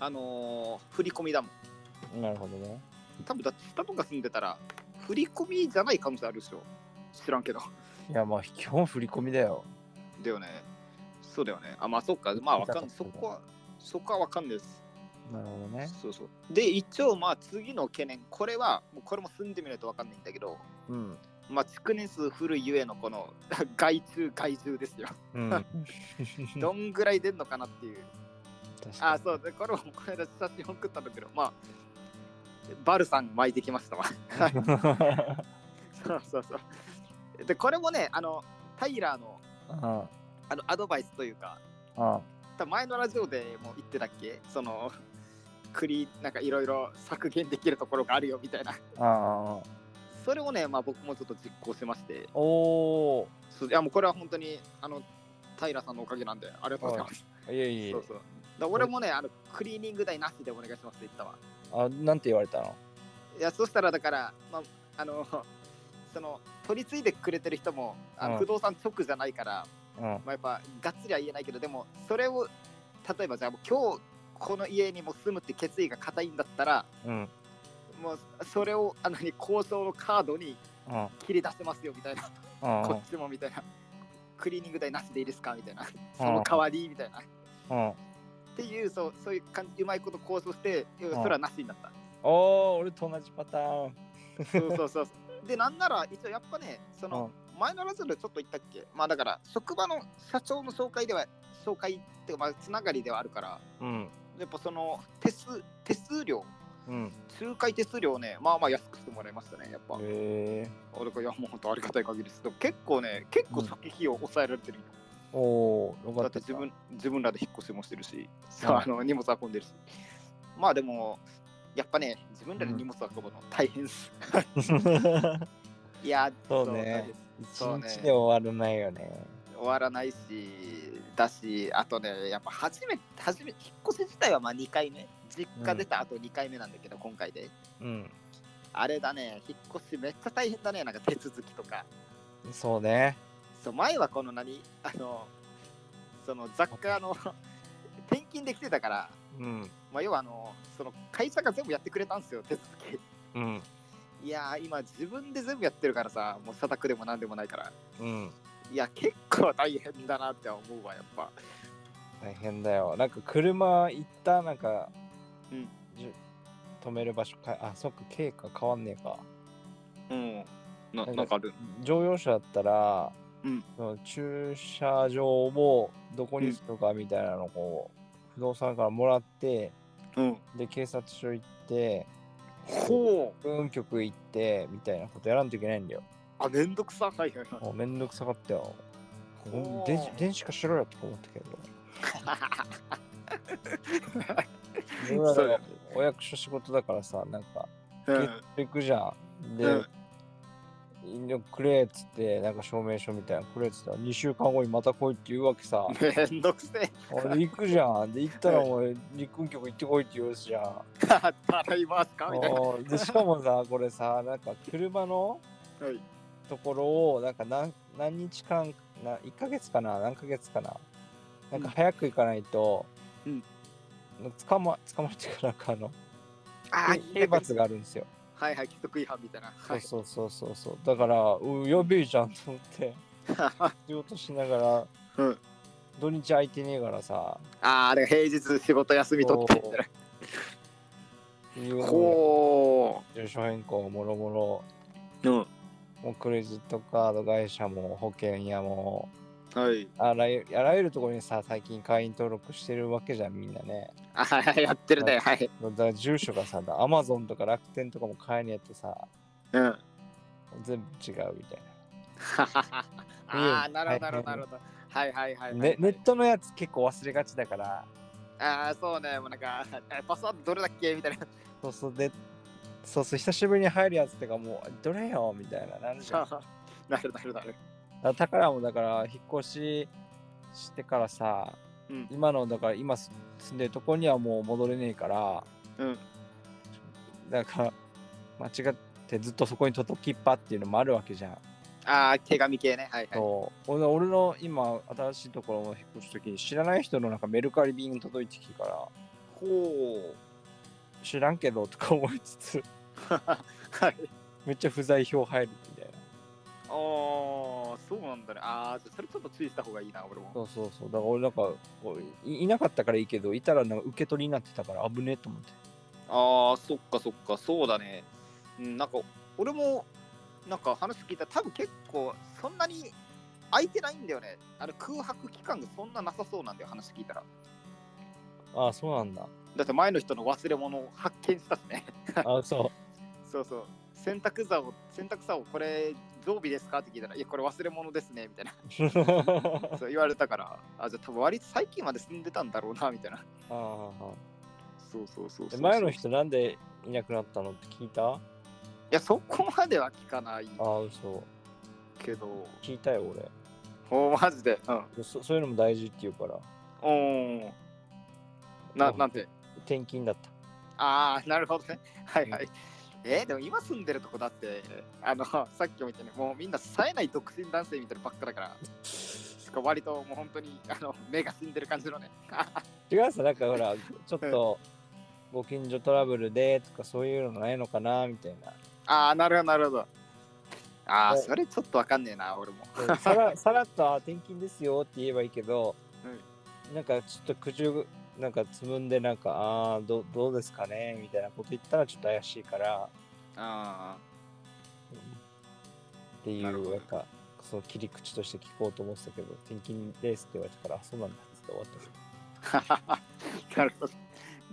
あのー振り込みだもん。なるほどね。多分だって下とか住んでたら振り込みじゃない可能性あるでしょ。知らんけど。いや、まあ、基本振り込みだよ。だよね。そうだよね。あ、まあそっか。まあわかんない。そこは、そこはわかんないです。なるほどね。そうそう。で、一応まあ次の懸念。これは、もうこれも住んでみないとわかんないんだけど、うん。まあ築年数古いゆえのこの 害虫害獣ですよ。うん。どんぐらい出んのかなっていう。あ、そう。で、これもこの間写真送ったんだけど、まあ、バルさん巻いてきましたわ。そうそうそう。で、これもね、あの、タイラーのああのアドバイスというか、あ。多分前のラジオでも言ってたっけ？その、栗、なんかいろいろ削減できるところがあるよみたいな。ああ。それをね、まあ僕もちょっと実行しまして、おお。いやもうこれは本当に、あの、平さんのおかげなんで、ありがとうございます。いえいえそう。そう。だ俺もね、あの、クリーニング代なしでお願いしますって言ったわ。あ、なんて言われたの？いや、そしたらだから、まあ、あの、その、取り継いでくれてる人も、あのうん不動産直じゃないから、うん。まあ、やっぱがっつりは言えないけどでもそれを例えばじゃあもう今日この家にも住むって決意が固いんだったらうん。もうそれをあのに交渉のカードにうん。切り出せますよみたいなうん。こっちもみたいなクリーニング代なしでいいですかみたいなその代わりみたいなっうん。ていうそうそういう感じうまいこと交渉してそれはなしになったおお、俺と同じパターン。そうそうそうでなんなら一応やっぱねその前のラジオでちょっと言ったっけ？まあだから職場の社長の紹介では紹介っていうかまあつながりではあるからうん。やっぱその手数手数料、うん。仲介手数料をね、まあまあ安くしてもらいましたね、やっぱ。へえ。俺がいやもう本当ありがたい限りです。でも結構ね、結構初期費用抑えられてるよ。おお、よかだっ。ったて自分自分らで引っ越しもしてるし、あの荷物運んでるし。まあでも、やっぱね、自分らで荷物運ぶの大変です。いや、そうねそうね日で終わらないよね。終わらないし、だし、あとね、やっぱ初めて、初め引っ越し自体はまあ2回目。実家出た後2回目なんだけど、今回で。うん。あれだね、引っ越しめっちゃ大変だね、なんか手続きとか。そうね。そう前はこの何？あの、その雑貨の 転勤できてたから、うん。まあ、要はあの、その会社が全部やってくれたんですよ、手続き。うん。いやー、今自分で全部やってるからさ、もう社宅でも何でもないから。うん。いや、結構大変だなって思うわ、やっぱ。大変だよ。なんか車行った、なんか、うん止める場所か、あ、そっか、経過変わんねえか。うん。ななんかある？乗用車だったら、うんその駐車場をどこにするかみたいなのをこう、不動産からもらって、うん。で、警察署行って、ほう。運局行って、みたいなことやらんといけないんだよ。あ、めんどくさ。はいはいはい。めんどくさかったよ。電子電子化しろよとか思ったけど。お役所仕事だからさ、なんか、うん行くじゃん。で、うんくれっつって、なんか証明書みたいなのくれっつったら、2週間後にまた来いって言うわけさ。めんどくせえ。俺行くじゃん。で、行ったらお前、陸運局行ってこいって言うじゃん。払いますか？みたいな。で、しかもさ、これさ、なんか車のい。ところを、なんか何何日間、な1ヶ月かな？何ヶ月かな？なんか早く行かないと、うん捕ま、捕まってからかあの、あ刑罰があるんですよ。はいはい、規則違反みたいな。はい。そうそうそうそうそう。だから、うやべえじゃんと思って。仕事しながら、うん土日空いてねえからさ、ああ、で平日仕事休み取ってみたいな。いう住所変更もろもろ、う。うん。もうクレジットカード会社も保険屋も、はい。あらゆあらゆるところにさ、最近会員登録してるわけじゃん、みんなね。あはいはい、やってるね。はい。だから住所がさ、アマゾンとか楽天とかも買えにやってさ、うん。全部違うみたい ああ、なるほど、なるほど、なるほど。はいはいはいはい。な。ね、ネットのやつ結構忘れがちだから、ああ、そうね。もうなんか、えパスワードどれだっけ？みたいな。そうそうで、そうそう、久しぶりに入るやつとかもう、どれよ？みたいな、なるじゃん。なるなるなる。だ宝もだから、引っ越ししてからさ、うん今の、だから今住んでるとこにはもう戻れねえから、うん。だから、間違ってずっとそこに届きっぱっていうのもあるわけじゃん。ああ、手紙系ね。はいはい。そう俺俺の今、新しいところを引っ越すときに知らない人のなんかメルカリ便届いてきてから、ほ知らんけどとか思いつつ、う。はい。めっちゃ不在票入るみたいな。ああ、そうなんだね。ああ、それちょっと注意した方がいいな、俺も。そうそうそう。だから俺なんかいいなかったからいいけど、いたらなんか受け取りになってたから危ねえと思って。ああ、そっかそっか、そうだね。うん、なんか、俺も、なんか話聞いたら、多分結構、そんなに空いてないんだよね。あの空白期間がそんななさそうなんだよ、話聞いたら。ああ、そうなんだ。だって前の人の忘れ物を発見したしね。ああ、そ そうそう。洗濯座を、洗濯座をこれ、常備ですか？って聞いたら、いや、これ忘れ物ですね、みたいな。う。そう言われたから、あ、じゃあ多分割と最近まで住んでたんだろうな、みたいな。ああそうそうそうそうで前の人なんでいなくなったのって聞いた？あいや、そこまでは聞かないあ、嘘。けど、聞いたよ、俺。おマジで？うん。そそういうのも大事って言うから、おーな、うんなんて？転勤だった。ああ、なるほどね。はいはい。えーでも今住んでるとこだって、あの、さっきも言ったね、もうみんな冴えない独身男性みたいなばっかだから、しかも割ともう本当にあの目が死んでる感じのね。違うさ、なんかほら、ちょっとご近所トラブルでとかそういうのないのかなみたいな。ああ、なるほど、なるほど。ああ、はいそれちょっとわかんねえな、俺も。さらさらっとあ転勤ですよって言えばいいけど、なんかちょっと苦渋なんかつむんでなんかああどうどうですかねみたいなこと言ったらちょっと怪しいからあっていなるほどうなんかその切り口として聞こうと思ってたけど転勤ですって言われたからあそうなんだって終わった なるほど。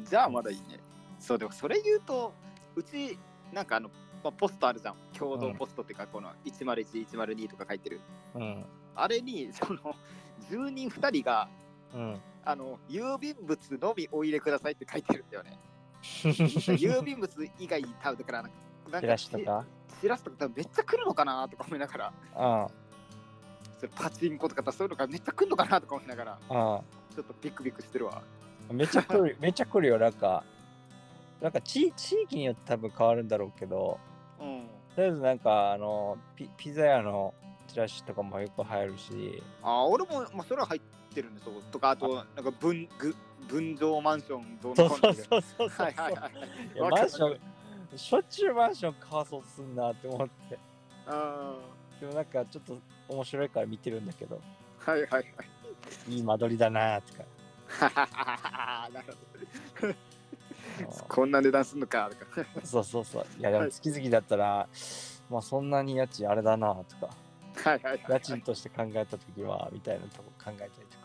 じゃあまだいいね。そう、でもそれ言うと、うち、なんかあの、まあ、ポストあるじゃん。共同ポストっていうか、この101、102とか書いてる。うんあれに、その、住人2人が、うん。あの、郵便物のみお入れくださいって書いてるんだよね。郵便物以外多分だからなんか、なんチラシとか？チラシとか多分めっちゃ来るのかなとか思いながら、あそれパチンコとかそういうのがめっちゃ来るのかなとか思いながら、ああちょっとビクビクしてるわ。あめっちゃ来る めっちゃ来るよなんか。なんか地地域によって多分変わるんだろうけどうん。とりあえずなんかあのピピザ屋のチラシとかもよく入るし。あ、俺も、まあ、それは入ってるんですよ。とか、あと、なんか分、ぐ分譲マンションどうそうそうそうそうそう。はいはいはい。いやわかるマンションしょっちゅうマンション買わそうとすんなって思って。あでもなんかちょっと面白いから見てるんだけど。ーはいはいはい。いい間取りだなとか。なるほど。こんな値段すんのかとか。そうそうそう。いやでも月々だったら、まあそんなに家賃あれだなとか。はいはいはい。家賃として考えた時はみたいなとこ考えたりとか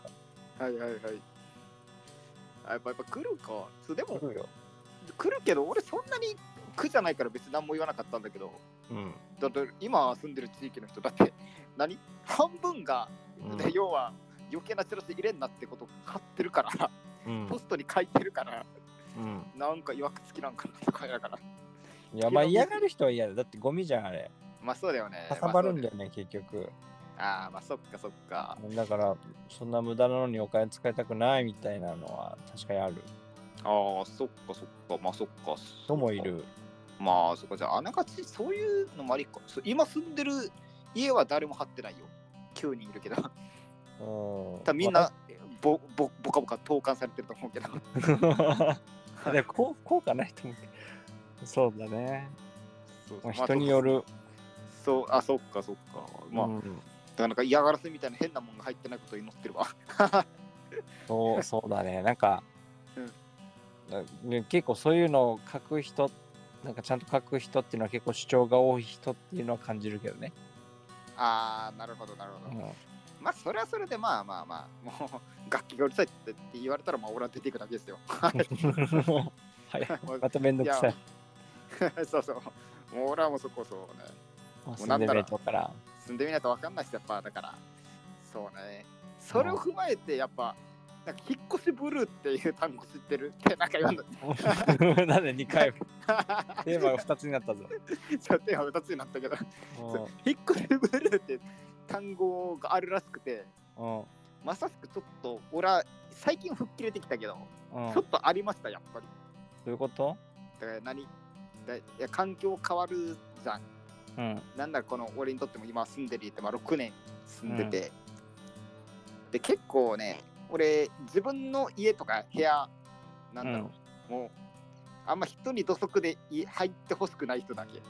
はいはいはい。あやっぱやっぱ来るか。そうでも来るよ。来るけど、俺そんなに苦じゃないから別に何も言わなかったんだけど、うん、だって今住んでる地域の人だって、何？半分が、うん。で要は余計なチラシ入れんなってこと貼ってるから、うん。ポストに書いてるから、うん、なんかいわくつきなんかなとかやから。いやまあ嫌がる人は嫌だ。だってゴミじゃんあれ。まあそうだよね。かさばるんだよ。よね。結局ああ、まあそっかそっか。だからそんな無駄なのにお金使いたくないみたいなのは確かにあるああ、そっかそっか。まあそっか。人もいるまあそっか。じゃあ、あながちそういうのもありか。今住んでる家は誰も貼ってないよ。9人いるけど。うんみんな、ぼぼボカボカ投函されてると思うけど。でもこう効果ないと思うけどそうだね、そうまあ、人によ。る、そう、あ、そっかそっか。まあ、うんらなんか嫌がらせみたいな変なもんが入ってないことを祈ってるわ。そうそうだねなんか、うん結構そういうのを書く人なんかちゃんと書く人っていうのは結構主張が多い人っていうのは感じるけどね、あー、なるほど、なるほど。うんまあ、それはそれで、まあまあまあ、もう、楽器がうるさいってって言われたら、まあ、俺は出ていくだけですよ。はい、まためんどくさい。そうそう。もう俺はもうそこそうね。もううなんだろう住んでみないと分かんないし、やっぱ、だから、そうね。それを踏まえて、やっぱ、なんか引っ越しブルーっていう単語知ってるってなんか言わんの。なんで2回も？テーマが2つになったぞ。ちょっと今2つになったけど、引っ越しブルーって単語があるらしくて、まさしくちょっと、俺は最近吹っ切れてきたけど、うんちょっとありました、やっぱり。どういうこと？だから何？だいや環境変わるじゃん。うん。なんだろこの俺にとっても今住んでる家ってまあ6年住んでて、で結構ね俺自分の家とか部屋なんだろう、もうあんま人に土足でい入ってほしくない人だけ。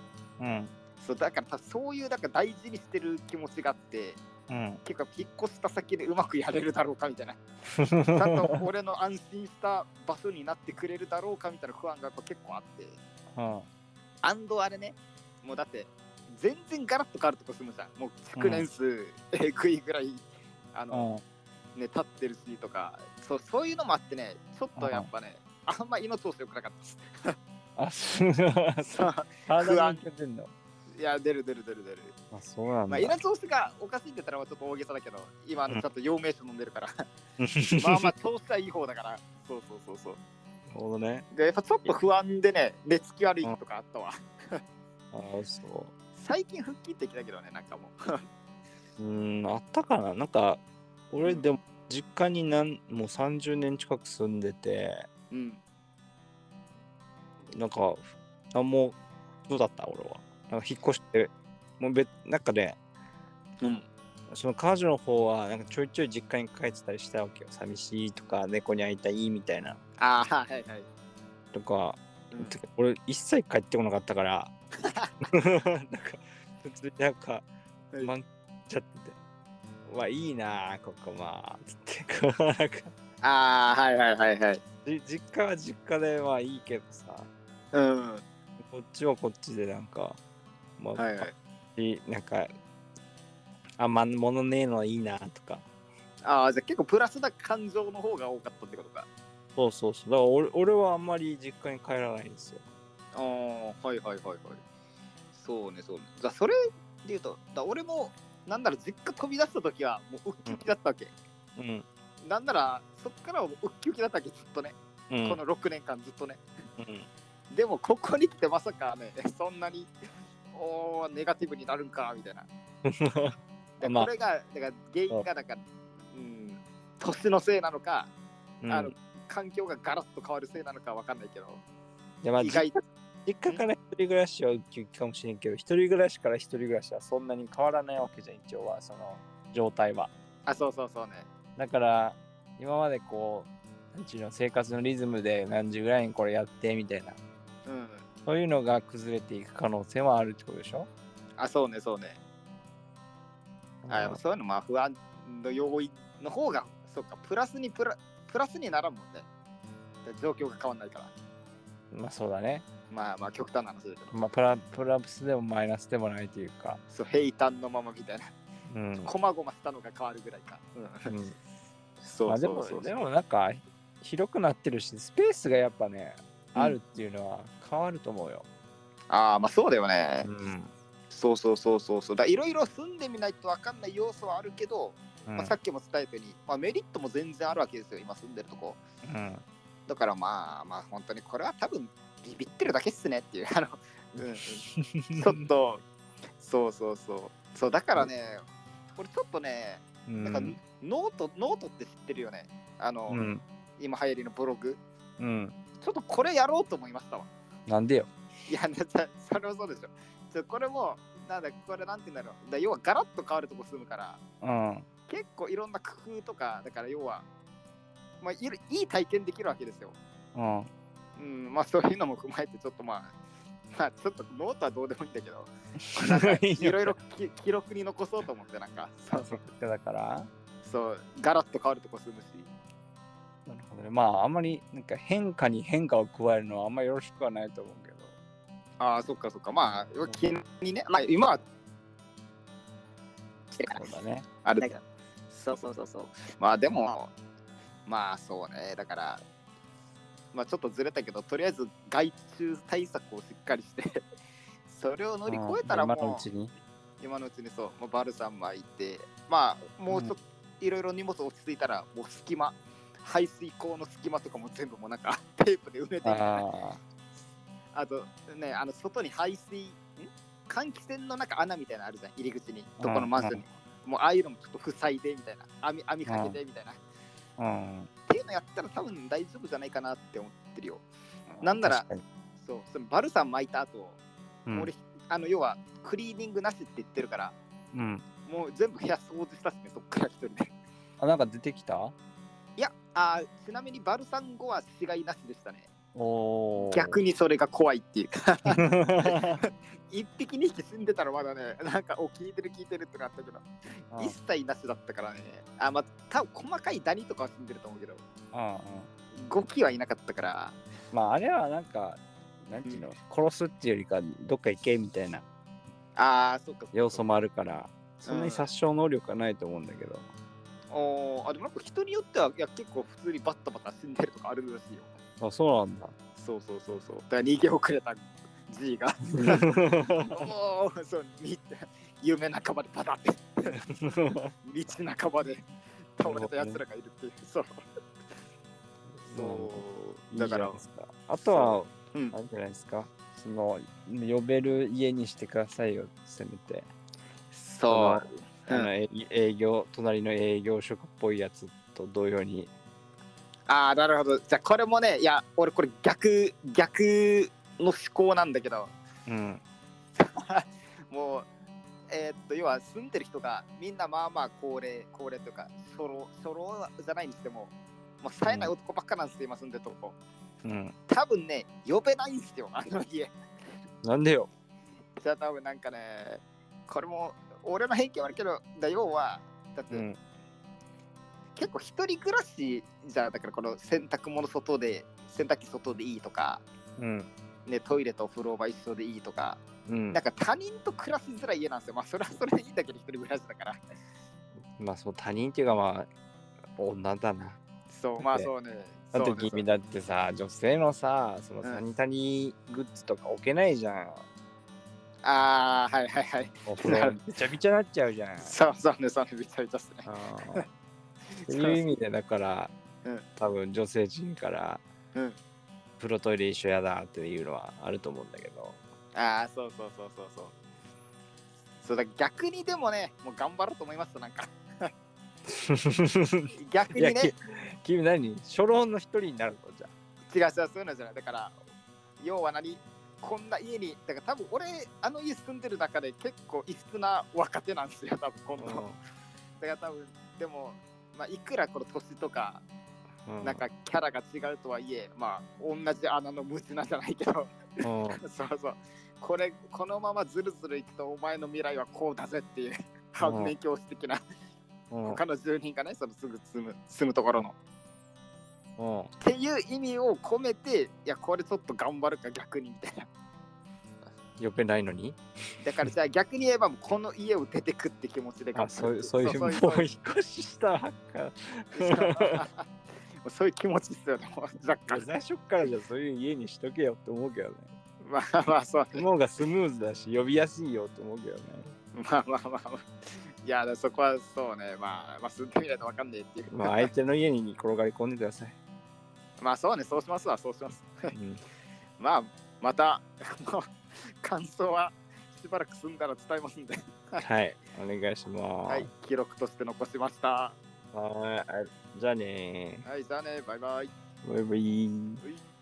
うん。そうだからそういうだから大事にしてる気持ちがあってうん。結構引っ越した先でうまくやれるだろうかみたいな。ちゃんと俺の安心した場所になってくれるだろうかみたいな不安が結構あって。うん。アンドあれね。もうだって全然ガラッと変わるとこ住むじゃん。もう築年数えぐいぐらいあうの、ん。ね立ってるしとか。そうそういうのもあってねちょっとやっぱねあんま胃の調子良くなかったです。あそう そう。体に出てんのいや出る出る出る出る。あそうなんだ。まあ胃の調子がおかしいって言ったらちょっと大げさだけど今のちょっと陽明酒飲んでるから。まあまあ調子はいい方だから。そうそうそうそう。なるほどね。でやっぱちょっと不安でね寝つき悪い日とかあったわ。あそ最近吹っ切ってきたけどねなんかもう。ううんあったかな？なんか俺うんでも実家になんもう30年近く住んでて。うん。なんかあもうどうだった？俺は。なんか引っ越して。もう別なんかねうん。その彼女の方はなんかちょいちょい実家に帰ってたりしたわけよ。寂しいとか猫に会いたいみたいな。ああはいはい。とか。うん。俺一切帰ってこなかったからなんか普通になんかはい。満っちゃってて。うわいいなあここまあつって。こうなんか。ああはいはいはいはい。じ実家は実家でまあいいけどさ。うん。こっちはこっちでなんかまあ、はいはい。いなんかあんま物ねえのはいいなとか。ああじゃあ結構プラスな感情の方が多かったってことか。そうそうそう。だから俺俺はあんまり実家に帰らないんですよああはいはいはいはい。そうねそう。ねじゃあそれで言うとだ俺もなんなら実家飛び出した時はもうウッキウキだったわけ、うん。なんならそっからはもうウッキウキだったわけずっとね、うん。この6年間ずっとね。うん。でもここに来てまさかね そんなにおーネガティブになるんかみたいな。でまあ。これがだから原因がなんか、うん、年のせいなのか、うん。あの環境がガラッと変わるせいなのかわかんないけど、でまあ意外実家から一人暮らしはウキウキかもしれんけど、一人暮らしから一人暮らしはそんなに変わらないわけじゃん、一応は、その状態は。あそうそうそうね。だから、今までこう、なんちゅうの、生活のリズムで何時ぐらいにこれやってみたいな、うんそういうのが崩れていく可能性はあるってことでしょ？あそうねそうね。あそういうのまあ不安の要因の方がそうかプラスにプラプラスにならんもんね。状況が変わんないから。まあそうだね。まあまあ極端な話だけど。まあプラプラスでもマイナスでもないというか。そう平坦のままみたいな。うん。こまごましたのが変わるぐらいか、うん。うん。そうまあでもそう。そうでもなんか広くなってるしスペースがやっぱね、うん。あるっていうのは変わると思うよ。ああまあそうだよね、ん。そうそうそうそうそう。だいろいろ住んでみないと分かんない要素はあるけど、うん。まあ、さっきも伝えたように、まあ、メリットも全然あるわけですよ。今住んでるとこ。うん。だからまあまあ本当にこれは多分ビビってるだけっすねっていう あの、うんうん、ちょっとそうそうそうそうだからねこれちょっとねうんなんか note note って知ってるよねあの、うん。今流行りのブログうん。ちょっとこれやろうと思いましたわなんでよ。いや、ね、そそれはそうでしょ。ちょこれも、なんだ、これなんて言うんだろう。だ要はガラッと変わるとこ住むから、うん。結構いろんな工夫とか、だから要は、まあ、いるいい体験できるわけですよ。うん。うん、まあそういうのも踏まえて、ちょっとまあ、まあちょっとノートはどうでもいいんだけど、なんかいろいろき記録に残そうと思って、なんか、そうそうだからそう、ガラッと変わるとこ住むし。なるほどね。まあ、あんまりなんか変化に変化を加えるのはあんまりよろしくはないと思うけど。ああ、そっかそっか。まあ、気にね、まあ今は、そうだね。ある。そうそうそうそう。まあでも、まあそうね。だから、まあちょっとずれたけど、とりあえず外注対策をしっかりして、それを乗り越えたらうんもう、今のうちに。今のうちにそう、もうバルサン巻いて、まあもうちょっといろいろ荷物落ち着いたら、もう隙間、排水口の隙間とかも全部もうなんか テープで埋めて、ああとね、あの外に排水、ん？換気扇の中穴みたいなのあるじゃん、入り口に、どこのマンションに。もうああいうのもちょっと塞いでみたいな、網網かけてみたいな。うん。ていうのやったら多分大丈夫じゃないかなって思ってるよ。なんならそう、そのバルサン巻いた後、うん俺、あの要はクリーニングなしって言ってるから、うん。もう全部部屋掃除したしね、そっから一人で。あ、なんか出てきた？いや、あーちなみにバルサン後は死骸なしでしたね。逆にそれが怖いっていうか、一匹二匹死んでたらまだね、なんか、お、聞いてる聞いてるってなったけど、一切なしだったからね。あ、まあ、多分細かいダニとかは死んでると思うけど、うんうん。5機はいなかったから、まあ、あれはなんか、なんていうの、殺すっていうよりか、どっか行けみたいなああ、そっか。要素もあるから、そんなに殺傷能力はないと思うんだけど。おーあ、でもなんか人によっては、いや、結構普通にバッタバタ死んでるとかあるらしいよ。あ、そうなんだ。そうそうそうそう。だから逃げ遅れた G が、おーそう、み夢半ばでパタって、道半ばで倒れた奴らがいるっていう。そう。そう。だからあとは、うんあれじゃないですか。その、呼べる家にしてくださいよ、せめて。そう。あの、え営業、隣の営業職っぽいやつと同様に。ああ、なるほど。じゃあこれもね、いや、俺これ逆、逆の思考なんだけど、うん。もう、えーっと、要は住んでる人がみんなまあまあ高齢、高齢というか、初老、初老じゃないにしても、もう冴えない男ばっかなんですよ、今住んでるとこ。うん。多分ね、呼べないんですよ、あの家。なんでよ。じゃあ多分なんかね、これも、俺の偏見はあるけど、だ要は、だって、うん。結構一人暮らしじゃだからこの洗濯物外で洗濯機外でいいとか、うん。ね、トイレとお風呂場一緒でいいとか、うんなん。か他人と暮らしづらい家なんですよまあそれはそれでいいんだけど一人暮らしだからまあ、そう、他人っていうか、まあ、女だな。そうまあそうねだってそうね君だってさ、女性のさ、そのうんサニタリーグッズとか置けないじゃん。ああはいはいはい。お風呂びちゃびちゃなっちゃうじゃん。そうそうねそうねめちゃめちゃっすね。あー。っていう意味でだから、うん。多分女性陣から、うん。風呂トイレ一緒やだっていうのはあると思うんだけど。ああそうそうそうそうそう。そうだ逆にでもねもう頑張ろうと思いましたなんか。逆いや、にねき君何？初老の一人になるの？じゃ違う違うそういうのじゃない。だから要は何？こんな家にだから多分俺あの家住んでる中で結構異質な若手なんですよ多分今度、だから多分でもまあいくらこの年とかうん。なんかキャラが違うとはいえまあ同じ穴の無地なじゃないけど。うん。そうそう。これこのままずるずるいくとお前の未来はこうだぜっていう反面教師的なうん。他の住人がねそのすぐ住む住むところのうんっていう意味を込めていやこれちょっと頑張るか逆にみたいな。呼べないのに？だからじゃあ逆に言えばもうこの家を出てくって気持ちで頑あ張るそういうそういうもう引っ越ししたか。そういう気持ちですよねもう若干。最初っからじゃあそういう家にしとけよって思うけどね。まあまあそうその方がスムーズだし呼びやすいよって思うけどね。まあまあまあまあ。いやそこはそうね。まあまあ住んでみないとわかんねえっていう。まあ相手の家に転がり込んでください、まあそうねそうしますわそうします。うん。まあまた 感想はしばらく住んだら伝えますんで。はい。お願いします。はい記録として残しました。はいあじゃあねはいじゃあねバイバイ。バイバイ。はい